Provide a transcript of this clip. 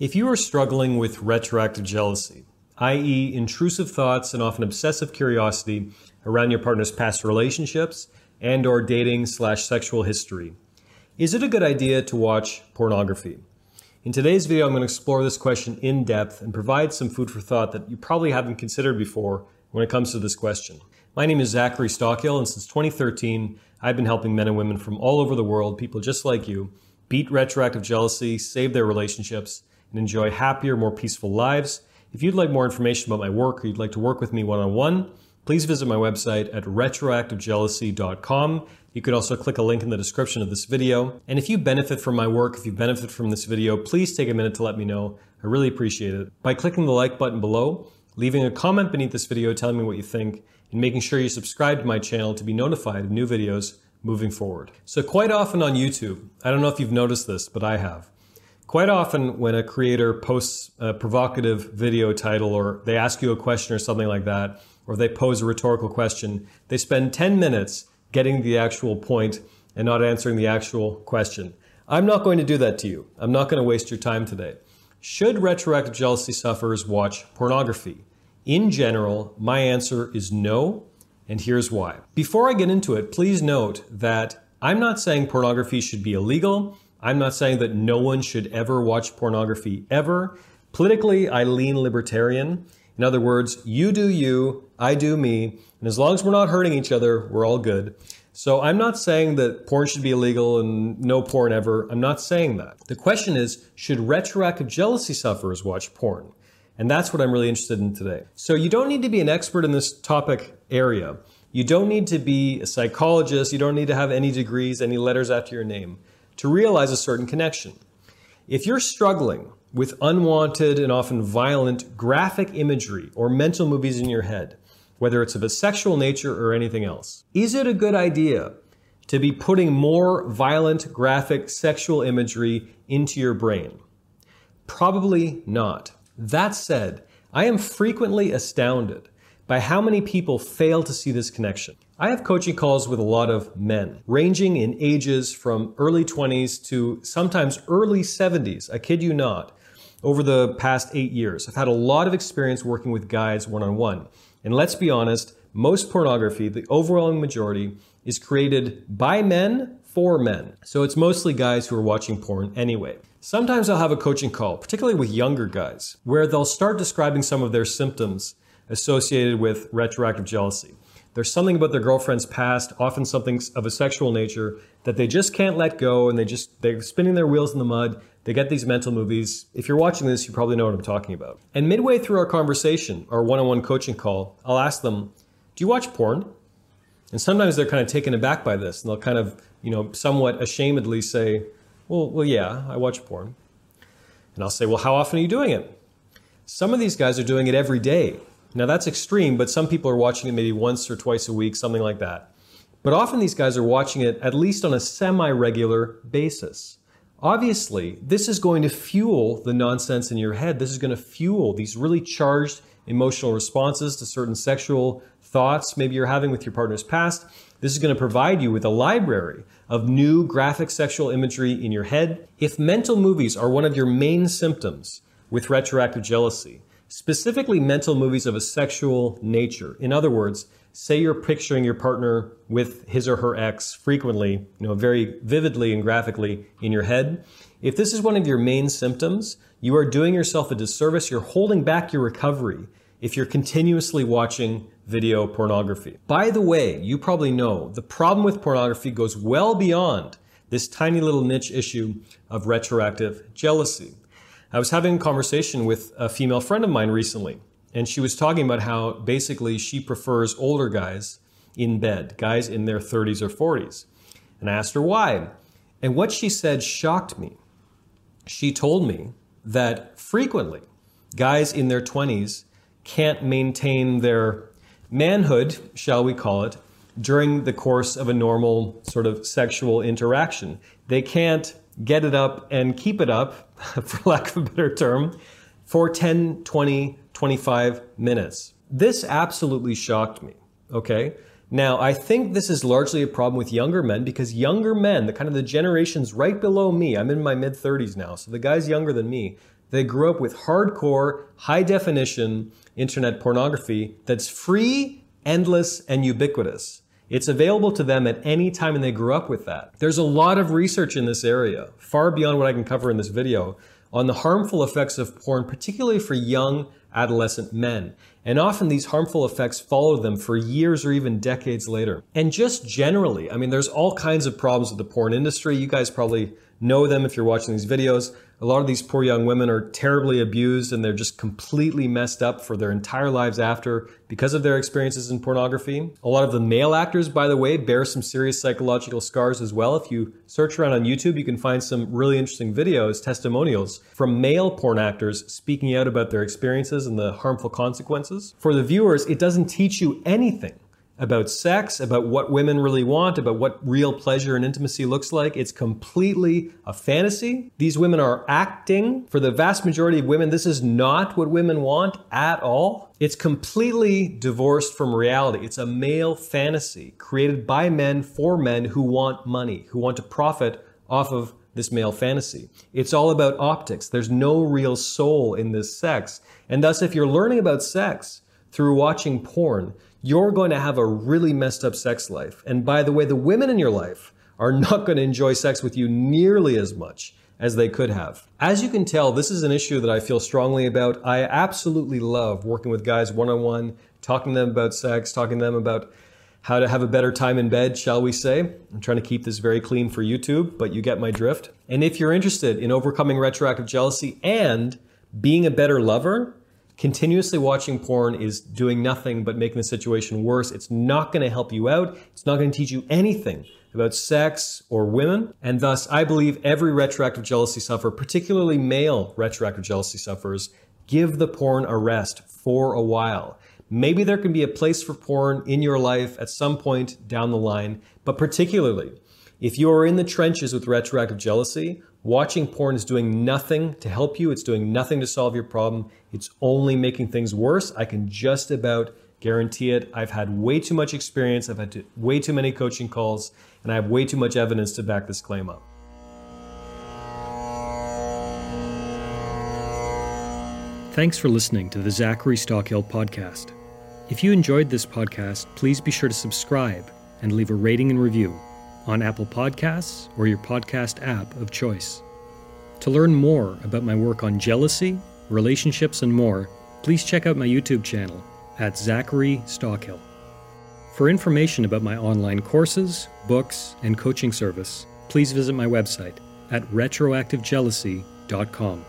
If you are struggling with retroactive jealousy, i.e., intrusive thoughts and often obsessive curiosity around your partner's past relationships and or dating slash sexual history, is it a good idea to watch pornography? In today's video, I'm going to explore this question in depth and provide some food for thought that you probably haven't considered before when it comes to this question. My name is Zachary Stockill, and since 2013, I've been helping men and women from all over the world, people just like you, beat retroactive jealousy, save their relationships, and enjoy happier, more peaceful lives. If you'd like more information about my work or you'd like to work with me one on one, please visit my website at retroactivejealousy.com. You could also click a link in the description of this video. And if you benefit from my work, if you benefit from this video, please take a minute to let me know. I really appreciate it. By clicking the like button below, leaving a comment beneath this video telling me what you think, and making sure you subscribe to my channel to be notified of new videos moving forward. So quite often on YouTube, I don't know if you've noticed this, but I have. Quite often, when a creator posts a provocative video title or they ask you a question or something like that, or they pose a rhetorical question, they spend 10 minutes getting the actual point and not answering the actual question. I'm not going to do that to you. I'm not going to waste your time today. Should retroactive jealousy sufferers watch pornography? In general, my answer is no, and here's why. Before I get into it, please note that I'm not saying pornography should be illegal. I'm not saying that no one should ever watch pornography ever. Politically, I lean libertarian. In other words, you do you, I do me, and as long as we're not hurting each other, we're all good. So I'm not saying that porn should be illegal and no porn ever. I'm not saying that. The question is, should retroactive jealousy sufferers watch porn? And that's what I'm really interested in today. So you don't need to be an expert in this topic area. You don't need to be a psychologist. You don't need to have any degrees, any letters after your name to realize a certain connection. If you're struggling with unwanted and often violent graphic imagery or mental movies in your head, whether it's of a sexual nature or anything else, is it a good idea to be putting more violent graphic sexual imagery into your brain? Probably not. That said, I am frequently astounded by how many people fail to see this connection. I have coaching calls with a lot of men, ranging in ages from early 20s to sometimes early 70s. I kid you not. Over the past eight years, I've had a lot of experience working with guys one on one. And let's be honest, most pornography, the overwhelming majority, is created by men for men. So it's mostly guys who are watching porn anyway. Sometimes I'll have a coaching call, particularly with younger guys, where they'll start describing some of their symptoms associated with retroactive jealousy. There's something about their girlfriend's past, often something of a sexual nature, that they just can't let go and they just, they're spinning their wheels in the mud. They get these mental movies. If you're watching this, you probably know what I'm talking about. And midway through our conversation, our one on one coaching call, I'll ask them, Do you watch porn? And sometimes they're kind of taken aback by this and they'll kind of, you know, somewhat ashamedly say, Well, well, yeah, I watch porn. And I'll say, Well, how often are you doing it? Some of these guys are doing it every day. Now that's extreme, but some people are watching it maybe once or twice a week, something like that. But often these guys are watching it at least on a semi regular basis. Obviously, this is going to fuel the nonsense in your head. This is going to fuel these really charged emotional responses to certain sexual thoughts maybe you're having with your partner's past. This is going to provide you with a library of new graphic sexual imagery in your head. If mental movies are one of your main symptoms with retroactive jealousy, specifically mental movies of a sexual nature. In other words, say you're picturing your partner with his or her ex frequently, you know, very vividly and graphically in your head. If this is one of your main symptoms, you are doing yourself a disservice. You're holding back your recovery if you're continuously watching video pornography. By the way, you probably know the problem with pornography goes well beyond this tiny little niche issue of retroactive jealousy. I was having a conversation with a female friend of mine recently, and she was talking about how basically she prefers older guys in bed, guys in their 30s or 40s. And I asked her why. And what she said shocked me. She told me that frequently guys in their 20s can't maintain their manhood, shall we call it, during the course of a normal sort of sexual interaction. They can't get it up and keep it up, for lack of a better term, for 10, 20, 25 minutes. This absolutely shocked me. Okay. Now, I think this is largely a problem with younger men because younger men, the kind of the generations right below me, I'm in my mid 30s now, so the guys younger than me, they grew up with hardcore, high definition internet pornography that's free, endless, and ubiquitous. It's available to them at any time and they grew up with that. There's a lot of research in this area, far beyond what I can cover in this video, on the harmful effects of porn, particularly for young adolescent men. And often these harmful effects follow them for years or even decades later. And just generally, I mean, there's all kinds of problems with the porn industry. You guys probably know them if you're watching these videos. A lot of these poor young women are terribly abused and they're just completely messed up for their entire lives after because of their experiences in pornography. A lot of the male actors, by the way, bear some serious psychological scars as well. If you search around on YouTube, you can find some really interesting videos, testimonials from male porn actors speaking out about their experiences and the harmful consequences. For the viewers, it doesn't teach you anything about sex, about what women really want, about what real pleasure and intimacy looks like. It's completely a fantasy. These women are acting. For the vast majority of women, this is not what women want at all. It's completely divorced from reality. It's a male fantasy created by men for men who want money, who want to profit off of this male fantasy. It's all about optics. There's no real soul in this sex. And thus, if you're learning about sex through watching porn, you're going to have a really messed up sex life. And by the way, the women in your life are not going to enjoy sex with you nearly as much as they could have. As you can tell, this is an issue that I feel strongly about. I absolutely love working with guys one on one, talking to them about sex, talking to them about how to have a better time in bed, shall we say. I'm trying to keep this very clean for YouTube, but you get my drift. And if you're interested in overcoming retroactive jealousy and being a better lover, Continuously watching porn is doing nothing but making the situation worse. It's not going to help you out. It's not going to teach you anything about sex or women. And thus, I believe every retroactive jealousy sufferer, particularly male retroactive jealousy sufferers, give the porn a rest for a while. Maybe there can be a place for porn in your life at some point down the line, but particularly if you are in the trenches with retroactive jealousy, Watching porn is doing nothing to help you. It's doing nothing to solve your problem. It's only making things worse. I can just about guarantee it. I've had way too much experience. I've had to, way too many coaching calls, and I have way too much evidence to back this claim up. Thanks for listening to the Zachary Stockill podcast. If you enjoyed this podcast, please be sure to subscribe and leave a rating and review on Apple Podcasts or your podcast app of choice. To learn more about my work on jealousy, relationships, and more, please check out my YouTube channel at Zachary Stockill. For information about my online courses, books, and coaching service, please visit my website at retroactivejealousy.com.